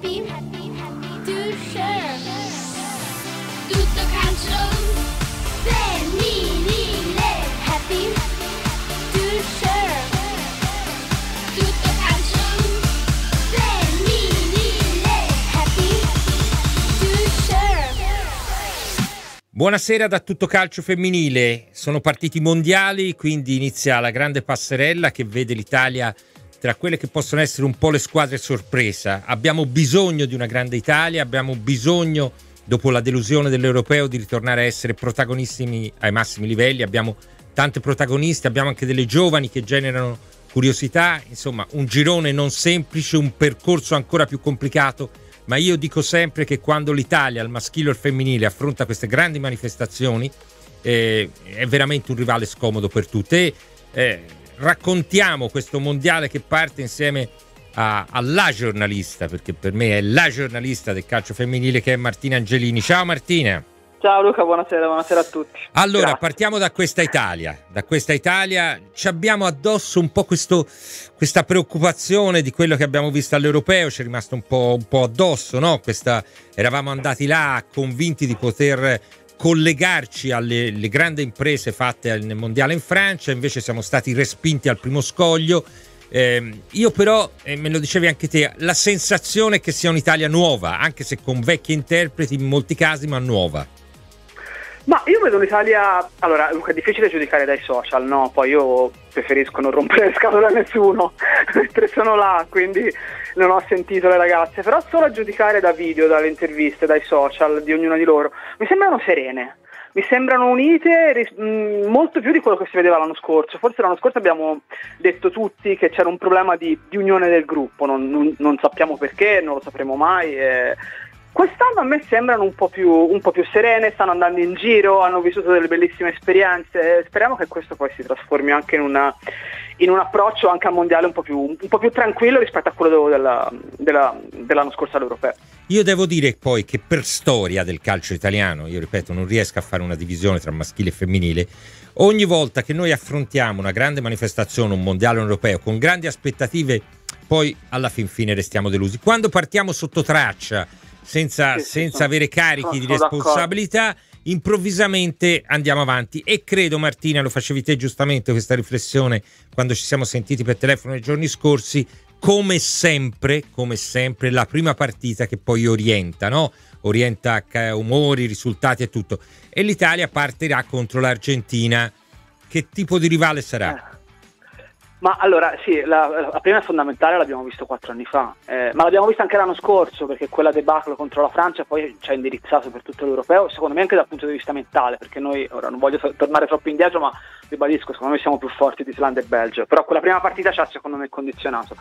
happy, to share. Tutto calcio femminile, happy to share. Tutto calcio femminile, happy to share. Buonasera da Tutto Calcio Femminile. Sono partiti mondiali, quindi inizia la grande passerella che vede l'Italia tra quelle che possono essere un po' le squadre sorpresa. Abbiamo bisogno di una grande Italia, abbiamo bisogno, dopo la delusione dell'Europeo, di ritornare a essere protagonisti ai massimi livelli. Abbiamo tante protagoniste, abbiamo anche delle giovani che generano curiosità. Insomma, un girone non semplice, un percorso ancora più complicato. Ma io dico sempre che quando l'Italia, al maschile o al femminile, affronta queste grandi manifestazioni, eh, è veramente un rivale scomodo per tutte. Eh, raccontiamo questo mondiale che parte insieme a, alla giornalista, perché per me è la giornalista del calcio femminile che è Martina Angelini. Ciao Martina. Ciao Luca, buonasera, buonasera a tutti. Allora, Grazie. partiamo da questa Italia. Da questa Italia ci abbiamo addosso un po' questo, questa preoccupazione di quello che abbiamo visto all'Europeo, ci è rimasto un po', un po' addosso, no? Questa, eravamo andati là convinti di poter collegarci alle grandi imprese fatte nel mondiale in Francia, invece siamo stati respinti al primo scoglio. Eh, io però, e me lo dicevi anche te, la sensazione è che sia un'Italia nuova, anche se con vecchi interpreti in molti casi, ma nuova. Ma io vedo un'Italia. Allora, Luca, è difficile giudicare dai social, no? Poi io preferisco non rompere le scatole a nessuno mentre sono là, quindi non ho sentito le ragazze. Però solo a giudicare da video, dalle interviste, dai social di ognuna di loro, mi sembrano serene. Mi sembrano unite mh, molto più di quello che si vedeva l'anno scorso. Forse l'anno scorso abbiamo detto tutti che c'era un problema di, di unione del gruppo, non, non- non sappiamo perché, non lo sapremo mai. e- Quest'anno a me sembrano un po, più, un po' più serene, stanno andando in giro, hanno vissuto delle bellissime esperienze. Speriamo che questo poi si trasformi anche in, una- in un approccio anche al mondiale un po' più, un po' più tranquillo rispetto a quello della- della- dell'anno scorso all'Europeo. Io devo dire poi che per storia del calcio italiano, io ripeto, non riesco a fare una divisione tra maschile e femminile, ogni volta che noi affrontiamo una grande manifestazione, un mondiale europeo, con grandi aspettative, poi alla fin fine restiamo delusi. Quando partiamo sotto traccia, senza, Sì, senza sono- avere carichi di sono d'accordo. responsabilità, improvvisamente andiamo avanti. E credo, Martina, lo facevi te giustamente questa riflessione quando ci siamo sentiti per telefono nei giorni scorsi, come sempre, come sempre, la prima partita che poi orienta, no? Orienta ca- umori, risultati e tutto. E l'Italia partirà contro l'Argentina. Che tipo di rivale sarà? Eh. Ma allora sì, la, la prima è fondamentale, l'abbiamo visto quattro anni fa, eh, ma l'abbiamo vista anche l'anno scorso perché quella debacle contro la Francia poi ci ha indirizzato per tutto l'europeo, secondo me anche dal punto di vista mentale, perché noi ora non voglio to- tornare troppo indietro, ma ribadisco, secondo me siamo più forti di Islanda e Belgio, però quella prima partita ci ha secondo me condizionato.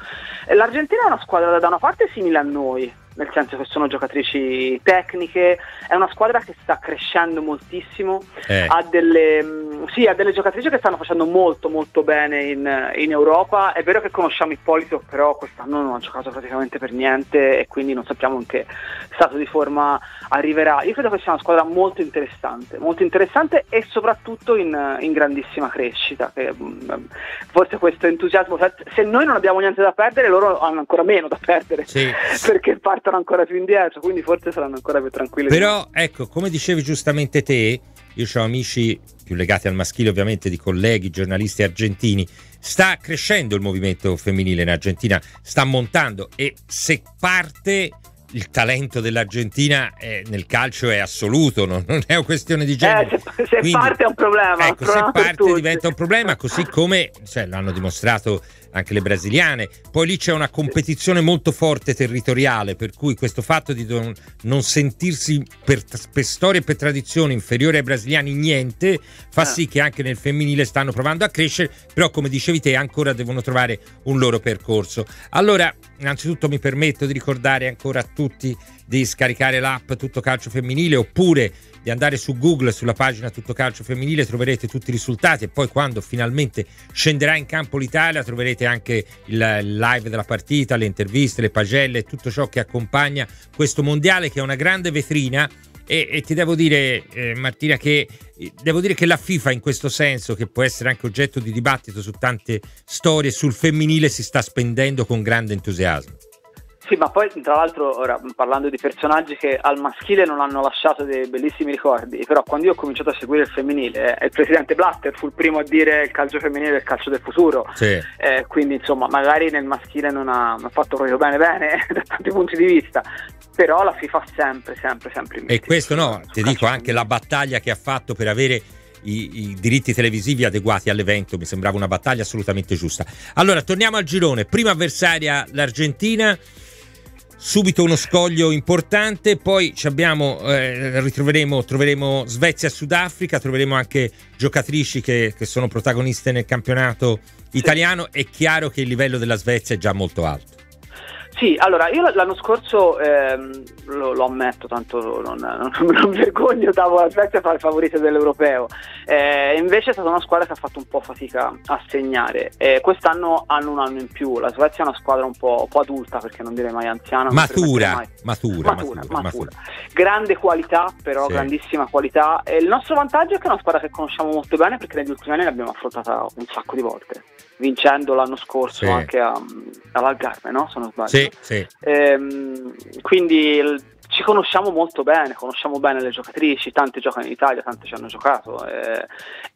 L'Argentina è una squadra da una parte simile a noi, nel senso che sono giocatrici tecniche, è una squadra che sta crescendo moltissimo, Eh. ha delle, mh, sì, ha delle giocatrici che stanno facendo molto molto bene in, in Europa. È vero che conosciamo Ippolito, però quest'anno non ha giocato praticamente per niente e quindi non sappiamo in che stato di forma arriverà. Io credo che sia una squadra molto interessante, molto interessante e soprattutto in, in grandissima crescita. Che, mh, forse questo entusiasmo, se noi non abbiamo niente da perdere, loro hanno ancora meno da perdere Sì. perché partono ancora più indietro, quindi forse saranno ancora più tranquilli. Però, ecco, come dicevi giustamente te, io ho amici più legati al maschile, ovviamente, di colleghi, giornalisti argentini. Sta crescendo il movimento femminile in Argentina, sta montando e se parte il talento dell'Argentina eh, nel calcio è assoluto, non, non è una questione di genere. Eh, se, se Quindi, parte è un problema. Ecco, se parte diventa un problema, così come cioè, l'hanno dimostrato anche le brasiliane. Poi lì c'è una competizione molto forte territoriale, per cui questo fatto di non, non sentirsi per, per storia e per tradizione inferiore ai brasiliani niente fa Ah. sì che anche nel femminile stanno provando a crescere, però come dicevi te ancora devono trovare un loro percorso. Allora, innanzitutto mi permetto di ricordare ancora a tutti di scaricare l'app Tutto Calcio Femminile oppure di andare su Google sulla pagina Tutto Calcio Femminile troverete tutti i risultati e poi quando finalmente scenderà in campo l'Italia troverete anche il live della partita, le interviste, le pagelle, tutto ciò che accompagna questo mondiale che è una grande vetrina e, e ti devo dire eh, Martina che eh, devo dire che la FIFA in questo senso che può essere anche oggetto di dibattito su tante storie sul femminile si sta spendendo con grande entusiasmo. Sì, ma poi tra l'altro, ora parlando di personaggi che al maschile non hanno lasciato dei bellissimi ricordi, però quando io ho cominciato a seguire il femminile, eh, il presidente Blatter fu il primo a dire il calcio femminile è il calcio del futuro. Sì. Eh, quindi insomma, magari nel maschile non ha, non ha fatto proprio bene bene da tanti punti di vista, però la FIFA sempre, sempre, sempre in E questo no, ti dico anche la battaglia che ha fatto per avere i, i diritti televisivi adeguati all'evento, mi sembrava una battaglia assolutamente giusta. Allora, torniamo al girone, prima avversaria l'Argentina, subito uno scoglio importante, poi eh, ritroveremo, troveremo Svezia e Sudafrica, troveremo anche giocatrici che, che sono protagoniste nel campionato italiano, è chiaro che il livello della Svezia è già molto alto. Sì, allora io l'anno scorso ehm, lo, lo ammetto, tanto non, non, non mi vergogno, davo la Svezia fra le favorite dell'Europeo. Eh, invece è stata una squadra che ha fatto un po' fatica a segnare. Eh, quest'anno hanno un anno in più. La Svezia è una squadra un po', un po' adulta, perché non direi mai anziana. Matura, mai- matura, Matura, matura, matura. matura. Grande qualità, però Sì. grandissima qualità. E il nostro vantaggio è che è una squadra che conosciamo molto bene perché negli ultimi anni l'abbiamo affrontata un sacco di volte, vincendo l'anno scorso Sì. anche a, all'Algarve, no? Se non sbaglio. Sì, sì. Ehm, quindi il- ci conosciamo molto bene, conosciamo bene le giocatrici, tante giocano in Italia, tante ci hanno giocato. eh,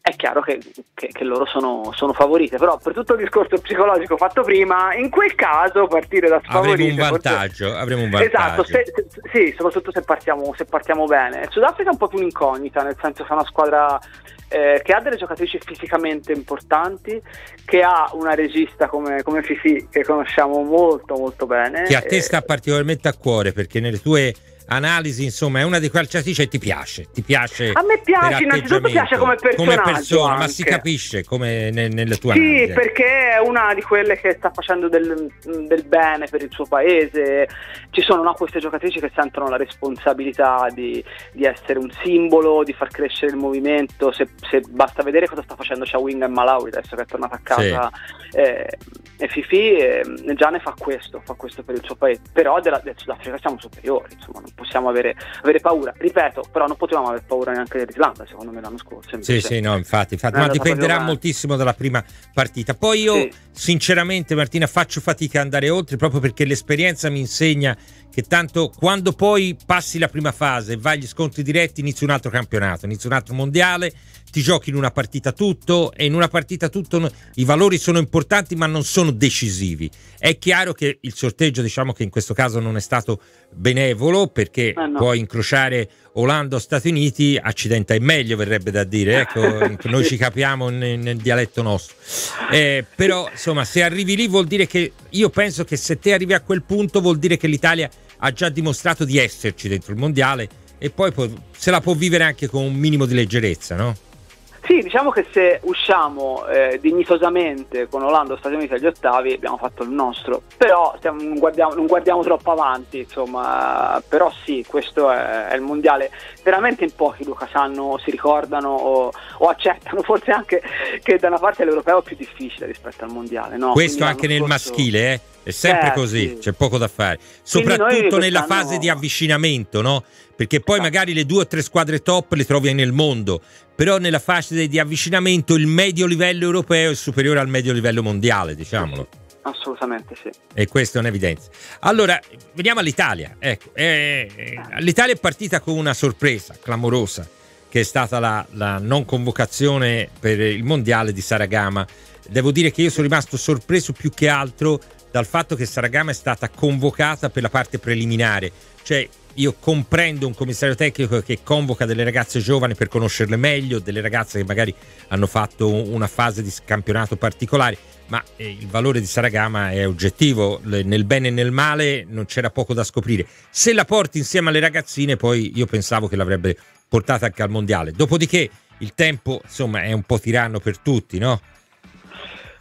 è chiaro che, che- che loro sono, sono favorite, però per tutto il discorso psicologico fatto prima, in quel caso partire da sfavorite Avremo un forse- vantaggio, avremo un vantaggio. Esatto, se- se- sì, soprattutto se partiamo, se partiamo bene. Il Sudafrica è un po' più un'incognita, nel senso che è una squadra eh, che ha delle giocatrici fisicamente importanti, che ha una regista come, come Fifi che conosciamo molto molto bene. che a te eh, sta particolarmente a cuore perché nelle tue analisi insomma è una di calciatrici e ti piace ti piace A me piace, innanzitutto piace come personaggio persona ma anche. si capisce come ne- nelle tue Sì, analisi perché è una di quelle che sta facendo del, del bene per il suo paese. Ci sono no, queste giocatrici che sentono la responsabilità di, di essere un simbolo, di far crescere il movimento. Se, se basta vedere cosa sta facendo Shawing e Malawi adesso che è tornata a casa eh, e Fifi, eh, già ne fa questo, fa questo per il suo paese. Però della, del Sudafrica siamo superiori, insomma, non possiamo avere, avere paura. Ripeto, però non potevamo avere paura neanche dell'Islanda, secondo me, l'anno scorso. Sì, invece. sì, no, infatti, infatti ma dipenderà moltissimo dalla prima partita. Poi io, Sì. sinceramente, Martina, faccio fatica ad andare oltre proprio perché l'esperienza mi insegna che tanto quando poi passi la prima fase e vai agli scontri diretti, inizia un altro campionato, inizia un altro mondiale, ti giochi in una partita tutto e in una partita tutto no- i valori sono importanti ma non sono decisivi. È chiaro che il sorteggio, diciamo che in questo caso non è stato benevolo perché Eh, no. puoi incrociare Olanda o Stati Uniti, accidenta è meglio verrebbe da dire, ecco, noi ci capiamo nel, nel dialetto nostro. Eh, però insomma se arrivi lì vuol dire che io penso che se te arrivi a quel punto vuol dire che l'Italia ha già dimostrato di esserci dentro il mondiale e poi può- se la può vivere anche con un minimo di leggerezza, no? Sì, diciamo che se usciamo eh, dignitosamente con Olanda o Stati Uniti agli ottavi abbiamo fatto il nostro, però stiamo- non, guardiamo, non guardiamo troppo avanti, insomma, però sì, questo è, è il mondiale. Veramente in pochi Luca sanno, si ricordano o, o accettano forse anche che da una parte l'europeo è più difficile rispetto al mondiale. No? Questo Quindi anche nel scorso- maschile, eh? È sempre Eh, così, sì. c'è poco da fare. Soprattutto nella quest'anno- fase di avvicinamento, no? Perché poi Esatto. magari le due o tre squadre top le trovi nel mondo, però nella fase di avvicinamento il medio livello europeo è superiore al medio livello mondiale, diciamolo. Assolutamente sì. E questa è un'evidenza. Allora, veniamo all'Italia. Ecco, eh, eh, L'Italia è partita con una sorpresa clamorosa, che è stata la, la non convocazione per il mondiale di Saragama. Devo dire che io sono rimasto sorpreso più che altro dal fatto che Saragama è stata convocata per la parte preliminare. Cioè, io comprendo un commissario tecnico che convoca delle ragazze giovani per conoscerle meglio, delle ragazze che magari hanno fatto un- una fase di campionato particolare, ma eh, il valore di Saragama è oggettivo, nel bene e nel male non c'era poco da scoprire. Se la porti insieme alle ragazzine, poi io pensavo che l'avrebbe portata anche al mondiale. Dopodiché il tempo, insomma, è un po' tiranno per tutti, no?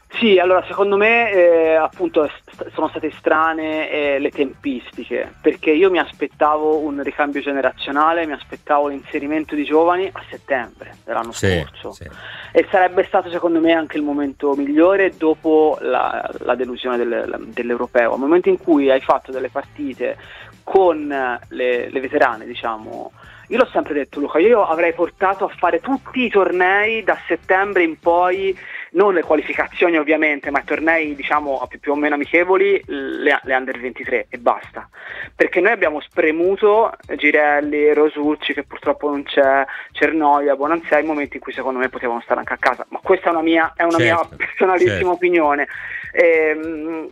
Sì, allora secondo me eh, appunto st- sono state strane eh, le tempistiche, perché io mi aspettavo un ricambio generazionale, mi aspettavo l'inserimento di giovani a settembre dell'anno Sì, scorso sì. e sarebbe stato secondo me anche il momento migliore dopo la, la delusione del- dell'europeo, al momento in cui hai fatto delle partite con le, le veterane, diciamo. Io l'ho sempre detto Luca, io avrei portato a fare tutti i tornei da settembre in poi non le qualificazioni ovviamente, ma i tornei diciamo più, più o meno amichevoli, le, le under 23 e basta. Perché noi abbiamo spremuto Girelli, Rosucci che purtroppo non c'è, Cernoia, Bonanzia, in momenti in cui secondo me potevano stare anche a casa. Ma questa è una mia, è una Certo, mia personalissima certo. opinione. Ehm,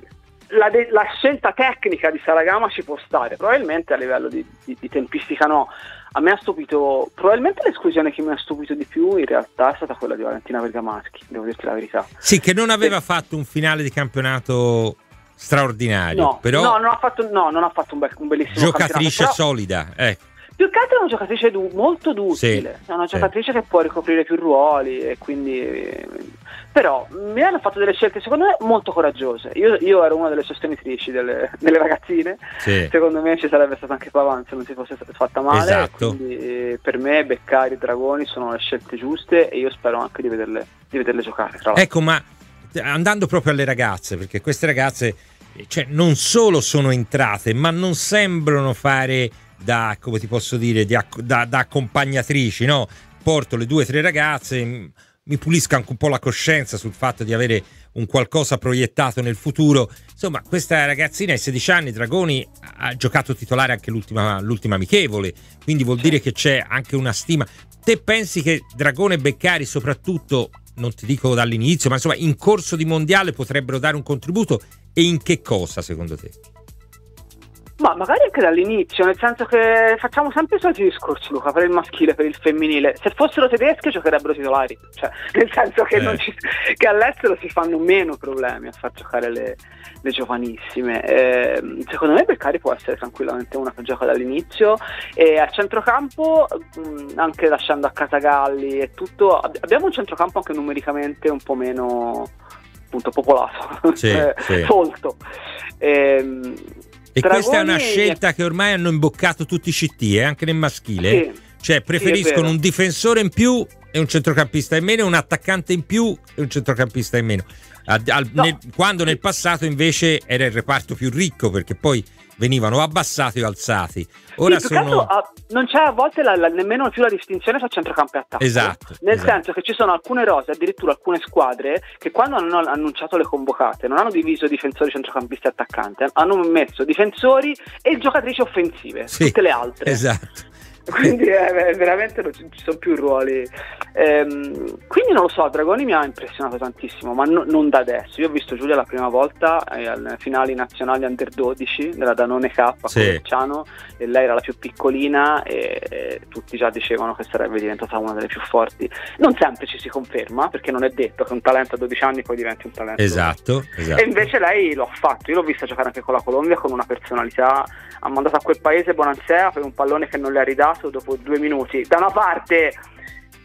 la, de- la scelta tecnica di Saragama ci può stare, probabilmente a livello di, di- di tempistica no. A me ha stupito, probabilmente l'esclusione che mi ha stupito di più in realtà è stata quella di Valentina Bergamaschi, devo dirti la verità. Sì, che non aveva fatto un finale di campionato straordinario, No, però no, non ha fatto, no, non ha fatto un, bel- un bellissimo giocatrice campionato, però solida. ecco. Più che altro è una giocatrice du- molto duttile, Sì, è una sì. giocatrice che può ricoprire più ruoli e quindi... Però mi hanno fatto delle scelte secondo me molto coraggiose. Io, io ero una delle sostenitrici delle, delle ragazzine, Sì. secondo me ci sarebbe stato anche Pavan se non si fosse fatta male. Esatto. Quindi eh, per me Beccari e Dragoni sono le scelte giuste e io spero anche di vederle, di vederle giocare. Ecco, ma andando proprio alle ragazze, perché queste ragazze cioè, non solo sono entrate, ma non sembrano fare da, come ti posso dire, di da, da accompagnatrici, no? Porto le due o tre ragazze, mi pulisco anche un po' la coscienza sul fatto di avere un qualcosa proiettato nel futuro. Insomma, questa ragazzina ai 16 anni, Dragoni, ha giocato titolare anche l'ultima, l'ultima amichevole, quindi vuol dire che c'è anche una stima. Te pensi che Dragone e Beccari, soprattutto, non ti dico dall'inizio, ma insomma, in corso di mondiale potrebbero dare un contributo? E in che cosa, secondo te? Ma magari anche dall'inizio, nel senso che facciamo sempre i soliti discorsi, Luca, per il maschile e per il femminile. Se fossero tedesche giocherebbero titolari, cioè, nel senso che, Eh. ci- che all'estero si fanno meno problemi a far giocare le, le giovanissime. Ehm, secondo me Beccari può essere tranquillamente una che gioca dall'inizio e a centrocampo, mh, anche lasciando a casa Galli e tutto, ab- abbiamo un centrocampo anche numericamente un po' meno appunto popolato, Sì, eh, sì. folto. Ehm, E questa è una Dragoni- scelta che ormai hanno imboccato tutti i CT, eh, anche nel maschile. Sì. Cioè, preferiscono vero. un difensore in più e un centrocampista in meno, un attaccante in più e un centrocampista in meno. Ad- al- No. nel- quando nel passato invece era il reparto più ricco perché poi venivano abbassati o alzati. Ora Sì, sono. altro, ah, non c'è a volte la- la- nemmeno più la distinzione tra centrocampo e attacco. Esatto, Nel esatto. senso che ci sono alcune rose, addirittura alcune squadre, che quando hanno annunciato le convocate non hanno diviso difensori, centrocampisti e attaccanti, hanno messo difensori e giocatrici offensive, Sì, tutte le altre. Esatto. Quindi eh, veramente non ci sono più ruoli. Ehm, quindi non lo so, Dragoni mi ha impressionato tantissimo, ma no- non da adesso. Io ho visto Giulia la prima volta eh, alle finali nazionali under 12 della Danone K a Sì. Coverciano e lei era la più piccolina e, e tutti già dicevano che sarebbe diventata una delle più forti. Non sempre ci si conferma, perché non è detto che un talento a 12 anni poi diventi un talento. Esatto, esatto. E invece lei lo ha fatto, io l'ho vista giocare anche con la Colombia con una personalità, ha mandato a quel paese Bonansea per un pallone che non le ha ridato dopo due minuti. Da una parte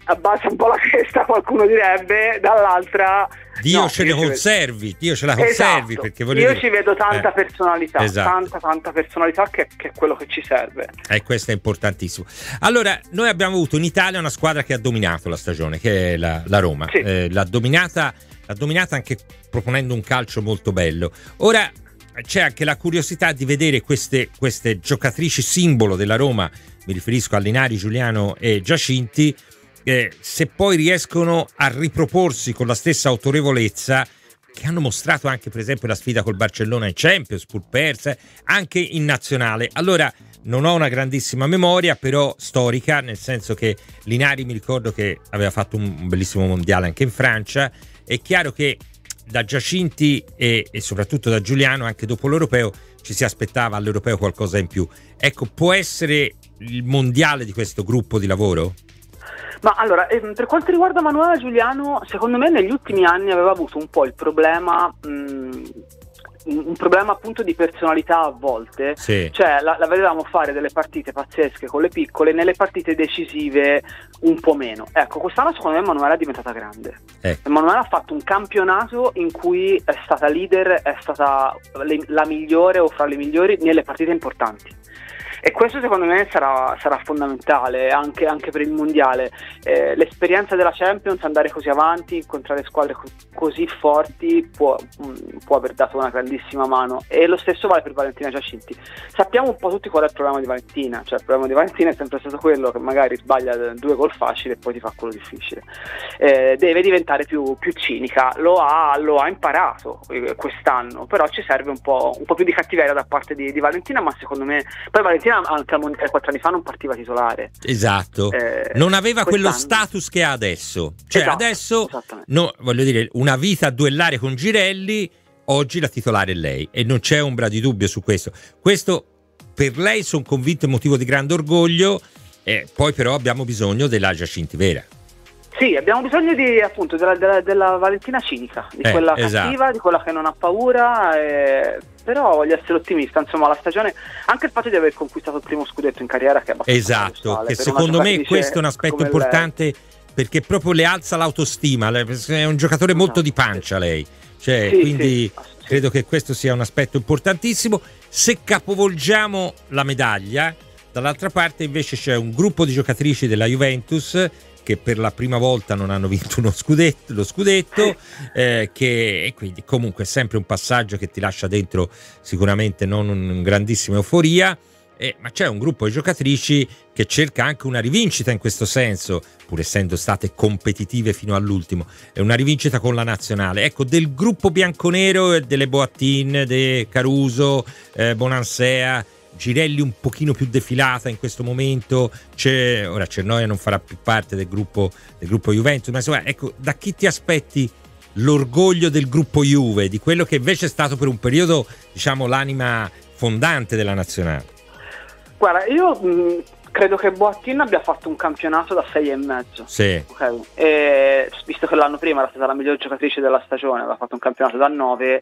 abbassa un po' la testa, qualcuno direbbe, dall'altra... Dio no, ce ci conservi, Dio ce la vedo- conservi Esatto. perché voglio Io dire- ci vedo tanta Eh, personalità, esatto. tanta tanta personalità che, che è quello che ci serve. E questo è importantissimo. Allora, noi abbiamo avuto in Italia una squadra che ha dominato la stagione, che è la, la Roma. Sì. Eh, l'ha, dominata, l'ha dominata anche proponendo un calcio molto bello. Ora c'è anche la curiosità di vedere queste, queste giocatrici simbolo della Roma, mi riferisco a Linari, Giuliano e Giacinti, eh, se poi riescono a riproporsi con la stessa autorevolezza che hanno mostrato anche per esempio la sfida col Barcellona in Champions, pur persa, anche in nazionale. Allora non ho una grandissima memoria, però storica, nel senso che Linari mi ricordo che aveva fatto un bellissimo mondiale anche in Francia. È chiaro che da Giacinti e, e soprattutto da Giuliano, anche dopo l'europeo, ci si aspettava all'europeo qualcosa in più. Ecco, può essere il mondiale di questo gruppo di lavoro? Ma allora, ehm, per quanto riguarda Manuela Giuliano, secondo me negli ultimi anni aveva avuto un po' il problema, mh, un un problema appunto di personalità a volte. Sì. Cioè, la, la vedevamo fare delle partite pazzesche con le piccole, nelle partite decisive un po' meno. Ecco, quest'anno secondo me Emanuela è diventata grande. Ecco. Emanuela ha fatto un campionato in cui è stata leader, è stata le- la migliore o fra le migliori nelle partite importanti. E questo secondo me sarà, sarà fondamentale anche, anche per il mondiale. Eh, l'esperienza della Champions, andare così avanti, incontrare squadre co- così forti può, mh, può aver dato una grandissima mano. E lo stesso vale per Valentina Giacinti. Sappiamo un po' tutti qual è il problema di Valentina, cioè il problema di Valentina è sempre stato quello che magari sbaglia due gol facili e poi ti fa quello difficile. Eh, deve diventare più, più cinica, lo ha, lo ha imparato eh, quest'anno, però ci serve un po', un po' più di cattiveria da parte di, di Valentina, ma secondo me poi Valentina anche al mondiale quattro anni fa non partiva titolare. Esatto. Eh, non aveva quello status che ha adesso. Cioè, Esatto, adesso, no, voglio dire, una vita a duellare con Girelli, oggi la titolare è lei e non c'è ombra di dubbio su questo. Questo per lei sono convinto è motivo di grande orgoglio, e poi però abbiamo bisogno della Giacinti vera. Sì, abbiamo bisogno di, appunto, della, della- della Valentina cinica, di Eh, quella esatto. cattiva, di quella che non ha paura, eh, però voglio essere ottimista, insomma la stagione, anche il fatto di aver conquistato il primo scudetto in carriera che è abbastanza Esatto, che secondo me questo è un aspetto come lei. importante perché proprio le alza l'autostima, è un giocatore molto di pancia lei, cioè, Sì, quindi sì. credo che questo sia un aspetto importantissimo. Se capovolgiamo la medaglia, dall'altra parte invece c'è un gruppo di giocatrici della Juventus che per la prima volta non hanno vinto uno scudetto, lo scudetto, eh, che e quindi comunque è sempre un passaggio che ti lascia dentro sicuramente non un grandissima euforia. Eh, ma c'è un gruppo di giocatrici che cerca anche una rivincita in questo senso, pur essendo state competitive fino all'ultimo, è una rivincita con la nazionale. Ecco, del gruppo bianconero e delle Boattin, de Caruso, eh, Bonansea, Girelli un pochino più defilata in questo momento, c'è, ora Cernoia non farà più parte del gruppo, del gruppo Juventus, ma insomma, ecco, da chi ti aspetti l'orgoglio del gruppo Juve, di quello che invece è stato per un periodo, diciamo, l'anima fondante della nazionale? Guarda, io mh, credo che Boattin abbia fatto un campionato da sei e mezzo. Sì. ok? E, visto che l'anno prima era stata la miglior giocatrice della stagione, aveva fatto un campionato da 9,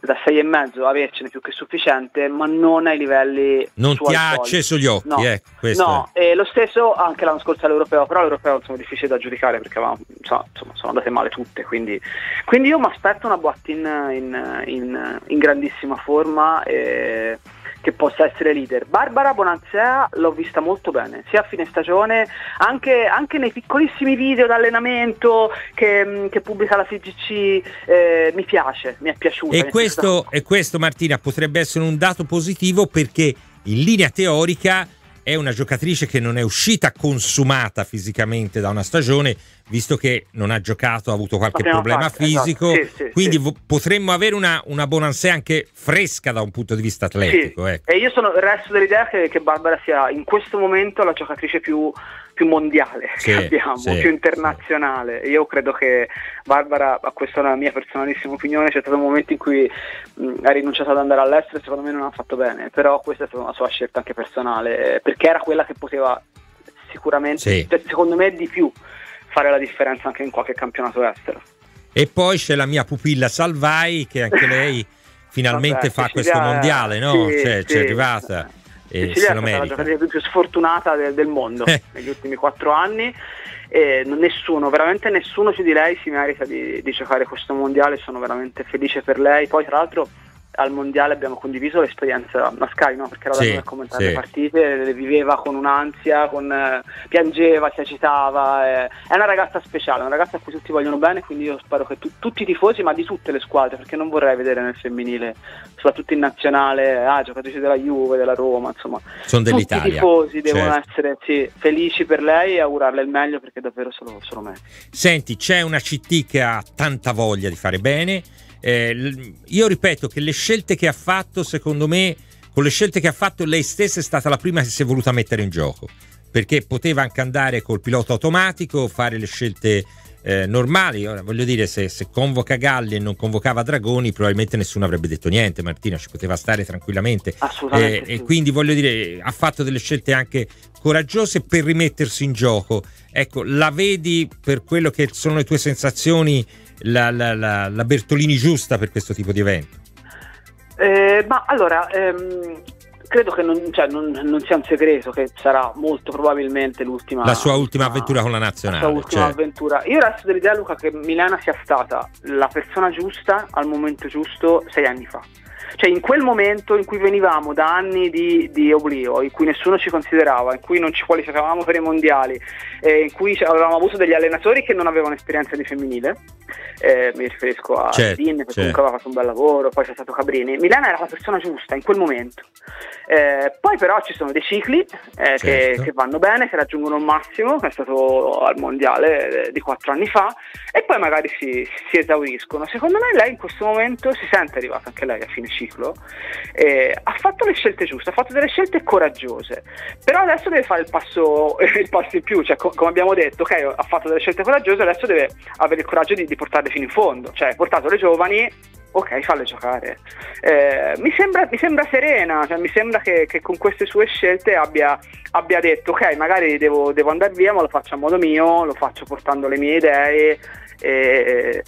da sei e mezzo avercene più che sufficiente, ma non ai livelli Non ti ha soliti. acceso gli occhi, No. questo No, e lo stesso anche l'anno scorso all'Europeo, però l'Europeo insomma, è difficile da giudicare perché avevamo- insomma, sono andate male tutte, quindi, quindi io mi aspetto una Boattin in, in- in grandissima forma e che possa essere leader. Barbara Bonansea l'ho vista molto bene, sia a fine stagione, anche, anche nei piccolissimi video d'allenamento che, che pubblica la FIGC, eh, mi piace, mi è piaciuta. E questo, e questo, Martina, potrebbe essere un dato positivo perché in linea teorica è una giocatrice che non è uscita consumata fisicamente da una stagione, visto che non ha giocato, ha avuto qualche prima problema parte, fisico, esatto, sì, sì, quindi sì. potremmo avere una, una Bonansea anche fresca da un punto di vista atletico. Ecco. E io sono resto dell'idea che, che Barbara sia in questo momento la giocatrice più, più mondiale Sì, che abbiamo, sì, più internazionale. Io credo che Barbara, ma questa è una mia personalissima opinione, c'è stato un momento in cui mh, ha rinunciato ad andare all'estero e secondo me non ha fatto bene, però questa è stata una sua scelta anche personale, perché era quella che poteva sicuramente, Sì. cioè, secondo me di più, fare la differenza anche in qualche campionato estero. E poi c'è la mia pupilla Salvai che anche lei finalmente Vabbè, fa questo mondiale, no? sì, Cioè, sì. c'è arrivata e Sicilia se lo è stata la merita. giocatrice più sfortunata del, del mondo Eh. negli ultimi quattro anni e nessuno, veramente nessuno più di lei si merita di, di giocare questo mondiale, sono veramente felice per lei. Poi tra l'altro al mondiale abbiamo condiviso l'esperienza a Sky, no? perché era da Sì, noi a commentare sì. le partite, le viveva con un'ansia, con, eh, piangeva, si agitava. eh. È una ragazza speciale, una ragazza a cui tutti vogliono bene, quindi io spero che tu- tutti i tifosi, ma di tutte le squadre, perché non vorrei vedere nel femminile, soprattutto in nazionale, ah, giocatrici della Juve, della Roma, insomma. Sono Tutti i dell'Italia. tifosi devono certo. essere sì, felici per lei e augurarle il meglio perché davvero se lo, se lo merita. Senti, c'è una CT che ha tanta voglia di fare bene. Eh, io ripeto che le scelte che ha fatto, secondo me, con le scelte che ha fatto, lei stessa è stata la prima che si è voluta mettere in gioco. Perché poteva anche andare col pilota automatico, fare le scelte eh, normali. Ora, voglio dire, se, se convoca Galli e non convocava Dragoni, probabilmente nessuno avrebbe detto niente. Martina ci poteva stare tranquillamente. Assolutamente. Eh, sì. E quindi voglio dire, ha fatto delle scelte anche coraggiose per rimettersi in gioco. Ecco, la vedi per quello che sono le tue sensazioni, la, la- la- la Bertolini giusta per questo tipo di evento? Eh, ma allora, ehm, credo che non, cioè, non- non sia un segreto che sarà molto probabilmente l'ultima. La sua ultima avventura con la la nazionale. sua ultima cioè. avventura. Io resto dell'idea, Luca, che Milena sia stata la persona giusta al momento giusto sei anni fa. Cioè in quel momento in cui venivamo da anni di, di oblio, in cui nessuno ci considerava, in cui non ci qualificavamo per i mondiali, eh, in cui avevamo avuto degli allenatori che non avevano esperienza di femminile, eh, mi riferisco a Certo, Din che certo. comunque aveva fatto un bel lavoro, poi c'è stato Cabrini. Milena era la persona giusta in quel momento. Eh, poi però ci sono dei cicli eh, che, Certo. che vanno bene, che raggiungono il massimo, che è stato al mondiale eh, di quattro anni fa, e poi magari si, si esauriscono. Secondo me lei in questo momento si sente arrivata anche lei a fine ciclo, eh, ha fatto le scelte giuste, ha fatto delle scelte coraggiose, però adesso deve fare il passo, il passo in più, cioè co- come abbiamo detto, ok, ha fatto delle scelte coraggiose, adesso deve avere il coraggio di, di portarle fino in fondo, cioè ha portato le giovani, ok, falle giocare. Eh, mi, sembra, mi sembra serena, cioè, mi sembra che, che con queste sue scelte abbia, abbia detto, ok, magari devo, devo andare via, ma lo faccio a modo mio, lo faccio portando le mie idee. E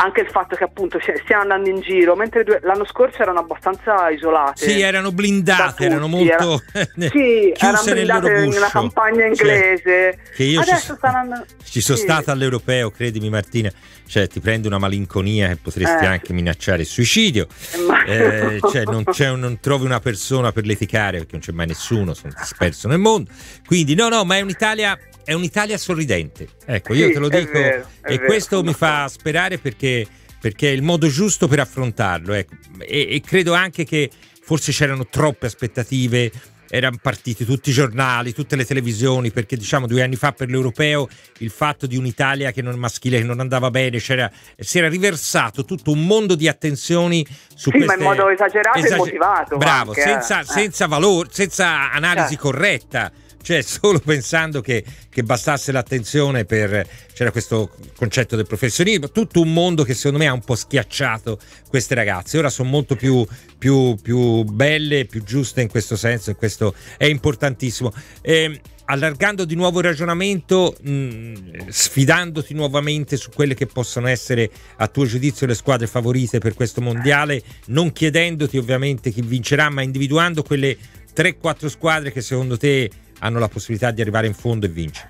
anche il fatto che appunto stiano andando in giro, mentre due- l'anno scorso erano abbastanza isolate. Sì, erano da blindate, tutti, erano molto era- sì, erano blindate nella guscio. campagna Cioè, inglese. che io ci, Adesso so- stanno andando- ci sono sì. stato all'europeo, credimi Martina, cioè ti prende una malinconia che potresti Eh. anche minacciare il suicidio. Immagino. Eh, cioè non, non trovi una persona per litigare perché non c'è mai nessuno, sono disperso nel mondo. Quindi no, no, ma è un'Italia, è un'Italia sorridente. Ecco, io Sì, te lo è dico vero, è e questo mi fa sperare perché, perché è il modo giusto per affrontarlo. ecco. E, e credo anche che forse c'erano troppe aspettative. Erano partiti tutti i giornali, tutte le televisioni, perché diciamo due anni fa per l'europeo il fatto di un'Italia che non maschile, che non andava bene, c'era, si era riversato tutto un mondo di attenzioni su Sì, ma queste in modo esagerato e motivato Bravo, anche, senza, eh. senza valore, senza analisi Certo. corretta. Cioè, solo pensando che, che bastasse l'attenzione per. C'era questo concetto del professionismo, tutto un mondo che secondo me ha un po' schiacciato queste ragazze. Ora sono molto più, più, più belle, più giuste in questo senso, e questo è importantissimo. Ehm, allargando di nuovo il ragionamento, mh, sfidandoti nuovamente su quelle che possono essere a tuo giudizio le squadre favorite per questo mondiale, non chiedendoti ovviamente chi vincerà, ma individuando quelle 3-4 squadre che secondo te hanno la possibilità di arrivare in fondo e vincere.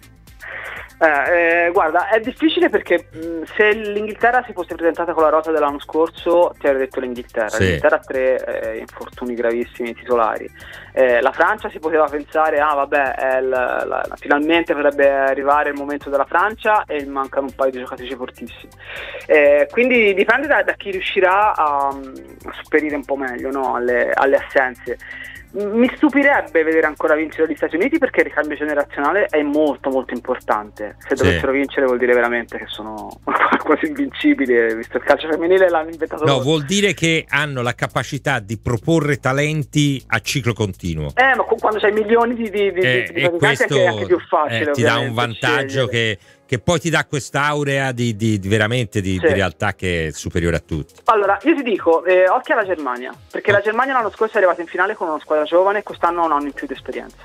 Eh, eh, guarda, è difficile perché mh, se l'Inghilterra si fosse presentata con la rosa dell'anno scorso, ti avrei detto l'Inghilterra. Sì. L'Inghilterra ha tre eh, infortuni gravissimi titolari. Eh, la Francia si poteva pensare, ah vabbè, è il- la- la- finalmente potrebbe arrivare il momento della Francia e mancano un paio di giocatrici fortissimi. Eh, quindi dipende da, da chi riuscirà a, a sopperire un po' meglio no, alle, alle assenze. Mi stupirebbe vedere ancora vincere gli Stati Uniti perché il ricambio generazionale è molto molto importante. Se Sì. dovessero vincere vuol dire veramente che sono quasi invincibili, eh, visto il calcio femminile l'hanno inventato No, loro. vuol dire che hanno la capacità di proporre talenti a ciclo continuo. Eh, ma qu- quando c'hai milioni di, di, di, Eh, di praticanti questo è anche più facile. eh, ti dà un vantaggio scegliere. che, che poi ti dà quest'aurea di, di- di veramente di, Sì. di realtà che è superiore a tutti. Allora, io ti dico, eh, occhio alla Germania, perché la Germania l'anno scorso è arrivata in finale con una squadra giovane e quest'anno ha un anno in più di esperienza.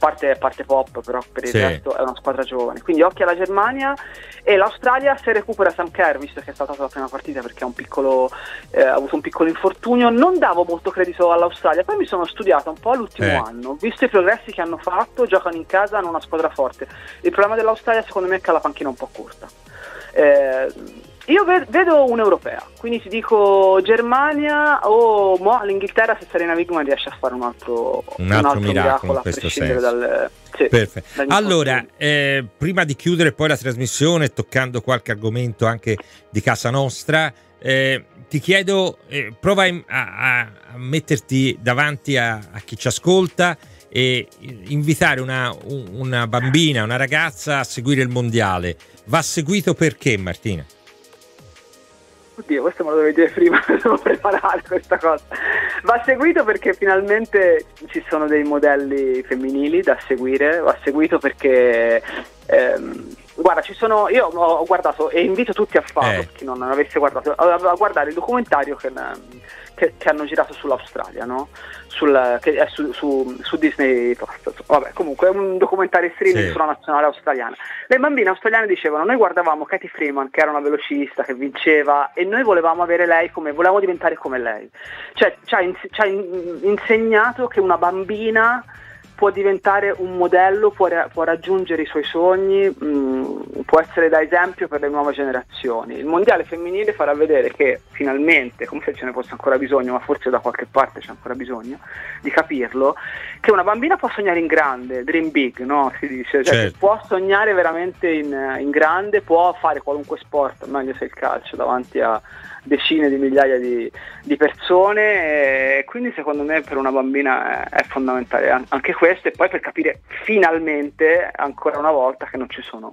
Parte, parte pop, però per il Sì. resto è una squadra giovane. Quindi occhio alla Germania e l'Australia se recupera Sam Kerr, visto che è saltato la prima partita perché ha, un piccolo, eh, ha avuto un piccolo infortunio. Non davo molto credito all'Australia, poi mi sono studiata un po' l'ultimo Eh. anno, visto i progressi che hanno fatto, giocano in casa, hanno una squadra forte. Il problema dell'Australia secondo me è che ha la panchina un po' corta. Eh, io ve- vedo un'europea, quindi ti dico Germania o mo, l'Inghilterra se Serena Wigman riesce a fare un altro, Un altro miracolo a questo prescindere senso. dal... sì, Perfetto. Allora, eh, prima di chiudere poi la trasmissione, toccando qualche argomento anche di casa nostra, eh, ti chiedo, eh, prova a, a- a metterti davanti a, a chi ci ascolta e invitare una, un- una bambina, una ragazza a seguire il mondiale. Va seguito perché, Martina? Oddio, questo me lo dovevi dire prima, devo preparare questa cosa. Va seguito perché finalmente ci sono dei modelli femminili da seguire, va seguito perché... ehm, Guarda, ci sono. Io ho guardato e invito tutti a farlo, Eh. chi non avesse guardato, a a guardare il documentario che, che- che hanno girato sull'Australia, no? Sul, che è su, su- su Disney Plus. Vabbè, comunque è un documentario streaming Sì. sulla nazionale australiana. Le bambine australiane dicevano: Noi guardavamo Katie Freeman, che era una velocista che vinceva, e noi volevamo avere lei come, volevamo diventare come lei. Cioè, ci ha, ins- ci ha in- insegnato che una bambina può diventare un modello, può, può raggiungere i suoi sogni, mh, può essere da esempio per le nuove generazioni. Il mondiale femminile farà vedere che finalmente, come se ce ne fosse ancora bisogno, ma forse da qualche parte c'è ancora bisogno di capirlo, che una bambina può sognare in grande, dream big, no? Si dice, cioè Certo. può sognare veramente in, in grande, può fare qualunque sport, meglio se il calcio, davanti a decine di migliaia di, di persone e quindi secondo me per una bambina è, è fondamentale an- anche questo e poi per capire finalmente ancora una volta che non ci sono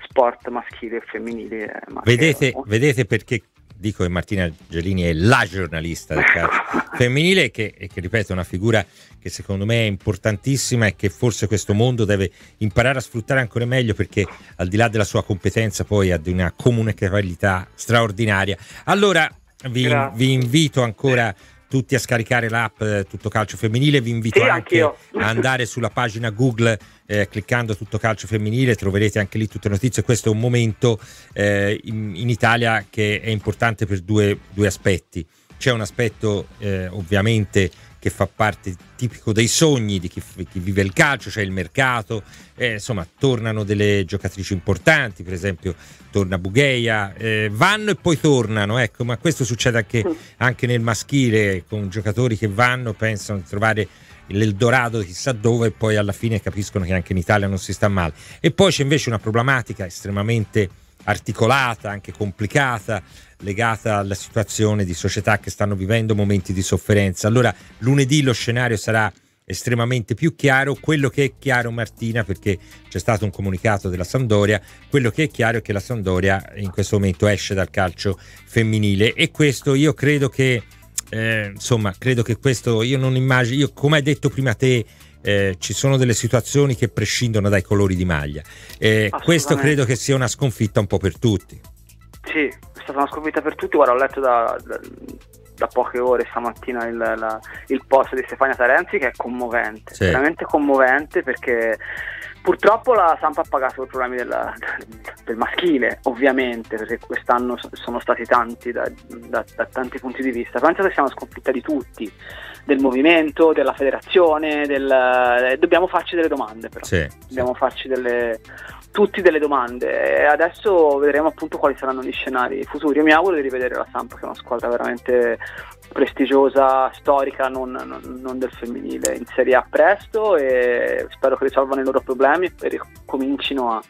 sport maschili e femminili eh, Vedete, vedete perché dico che Martina Gelini è la giornalista del calcio femminile che, e che, ripeto è una figura che secondo me è importantissima e che forse questo mondo deve imparare a sfruttare ancora meglio perché al di là della sua competenza poi ha di una comunicabilità straordinaria. Allora vi, vi invito ancora tutti a scaricare l'app eh, Tutto Calcio Femminile, vi invito Sì, anche anch'io. a andare sulla pagina Google eh, cliccando Tutto Calcio Femminile, troverete anche lì tutte le notizie. Questo è un momento eh, in, in Italia che è importante per due, due aspetti. C'è un aspetto eh, ovviamente che fa parte tipico dei sogni di chi, chi vive il calcio, cioè il mercato, eh, insomma tornano delle giocatrici importanti, per esempio torna Bugheia, eh, vanno e poi tornano, ecco, ma questo succede anche, anche nel maschile con giocatori che vanno, pensano di trovare l'Eldorado chissà dove e poi alla fine capiscono che anche in Italia non si sta male. E poi c'è invece una problematica estremamente articolata, anche complicata, legata alla situazione di società che stanno vivendo momenti di sofferenza. Allora lunedì lo scenario sarà estremamente più chiaro, quello che è chiaro Martina perché c'è stato un comunicato della Sandoria, quello che è chiaro è che la Sandoria in questo momento esce dal calcio femminile e questo io credo che eh, insomma credo che questo io non immagino, come hai detto prima te eh, ci sono delle situazioni che prescindono dai colori di maglia. Eh, questo credo che sia una sconfitta un po' per tutti. Sì, è stata una sconfitta per tutti. Guarda, ho letto da, da, da poche ore stamattina il, la, il, post di Stefania Tarenzi che è commovente, Sì. veramente commovente perché purtroppo la Sampa ha pagato i problemi della- del maschile, ovviamente, perché quest'anno so- sono stati tanti da, da- da tanti punti di vista. Penso che sia una sconfitta di tutti, del movimento, della federazione, del, eh, dobbiamo farci delle domande però. Sì, sì. Dobbiamo farci delle, tutti delle domande adesso vedremo appunto quali saranno gli scenari futuri. Io mi auguro di rivedere la Samp, che è una squadra veramente prestigiosa, storica, non, non- non del femminile, in Serie A presto e spero che risolvano i loro problemi e comincino a,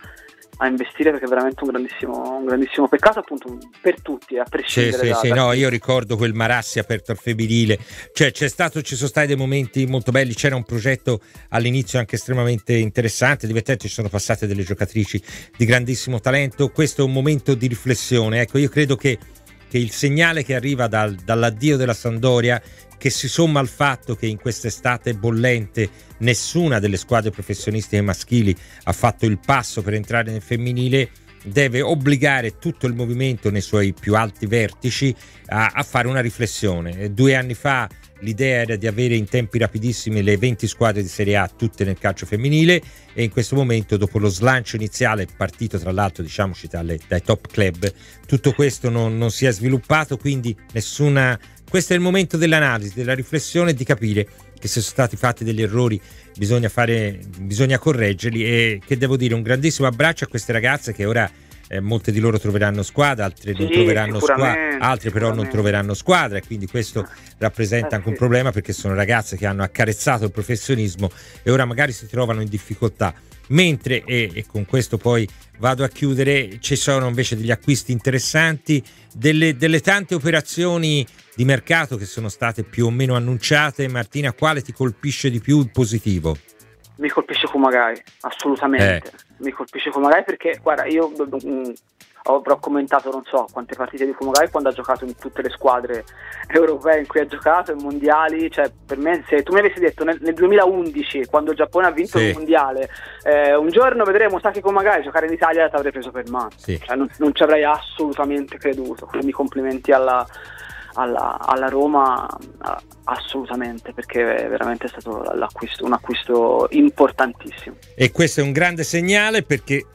a investire perché è veramente un grandissimo, un grandissimo peccato appunto per tutti, a prescindere sì, da, sì, da no, io ricordo quel Marassi aperto al femminile, cioè c'è stato, ci sono stati dei momenti molto belli, c'era un progetto all'inizio anche estremamente interessante, divertente, ci sono passate delle giocatrici di grandissimo talento, questo è un momento di riflessione, ecco, io credo che, che il segnale che arriva dal- dall'addio della Sandoria, che si somma al fatto che in quest'estate bollente nessuna delle squadre professionistiche maschili ha fatto il passo per entrare nel femminile, deve obbligare tutto il movimento nei suoi più alti vertici a, a fare una riflessione. Due anni fa l'idea era di avere in tempi rapidissimi le 20 squadre di Serie A tutte nel calcio femminile e in questo momento dopo lo slancio iniziale partito tra l'altro diciamoci dalle- dai top club tutto questo non, non si è sviluppato quindi nessuna questo è il momento dell'analisi della riflessione e di capire che se sono stati fatti degli errori bisogna fare bisogna correggerli. E che devo dire un grandissimo abbraccio a queste ragazze che ora eh, molte di loro troveranno squadra, altre non Sì, troveranno squadra, altre però non troveranno squadra e quindi questo rappresenta Eh, anche un problema perché sono ragazze che hanno accarezzato il professionismo e ora magari si trovano in difficoltà. Mentre, e, e con questo poi vado a chiudere, ci sono invece degli acquisti interessanti, delle, delle tante operazioni di mercato che sono state più o meno annunciate. Martina, quale ti colpisce di più il positivo? Mi colpisce Kumagai, assolutamente. Mi colpisce Kumagai perché, guarda, io mm, avrò commentato non so quante partite di Kumagai quando ha giocato in tutte le squadre europee in cui ha giocato, in mondiali. Cioè, per me, se tu mi avessi detto nel, nel 2011, quando il Giappone ha vinto Sì. il mondiale, eh, un giorno vedremo Saki Kumagai giocare in Italia, ti avrei preso per mano. Sì. Cioè, non, non ci avrei assolutamente creduto. Quindi complimenti alla, alla, alla Roma assolutamente perché è veramente stato un acquisto importantissimo. E questo è un grande segnale perché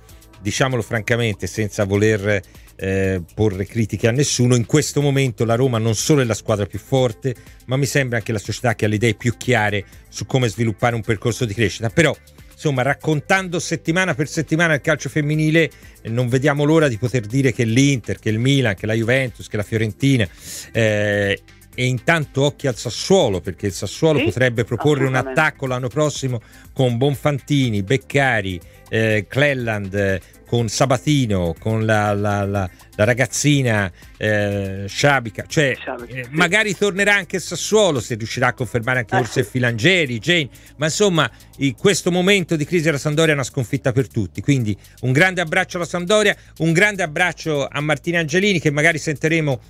diciamolo francamente, senza voler eh, porre critiche a nessuno, in questo momento la Roma non solo è la squadra più forte, ma mi sembra anche la società che ha le idee più chiare su come sviluppare un percorso di crescita. Però, insomma, raccontando settimana per settimana il calcio femminile, non vediamo l'ora di poter dire che l'Inter, che il Milan, che la Juventus, che la Fiorentina eh, e intanto occhi al Sassuolo perché il Sassuolo Sì, potrebbe proporre un attacco l'anno prossimo con Bonfantini, Beccari, eh, Clelland, eh, con Sabatino, con la, la- la- la ragazzina eh, Sciabica, cioè Sciabica, eh, sì. magari tornerà anche Sassuolo se riuscirà a confermare anche Eh, forse sì. Filangeri, Jane, ma insomma in questo momento di crisi della Sampdoria è una sconfitta per tutti, quindi un grande abbraccio alla Sampdoria, un grande abbraccio a Martina Angelini che magari sentiremo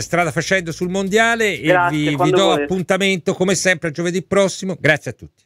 strada facendo sul mondiale Grazie, e vi, vi do volete. appuntamento come sempre a giovedì prossimo, grazie a tutti.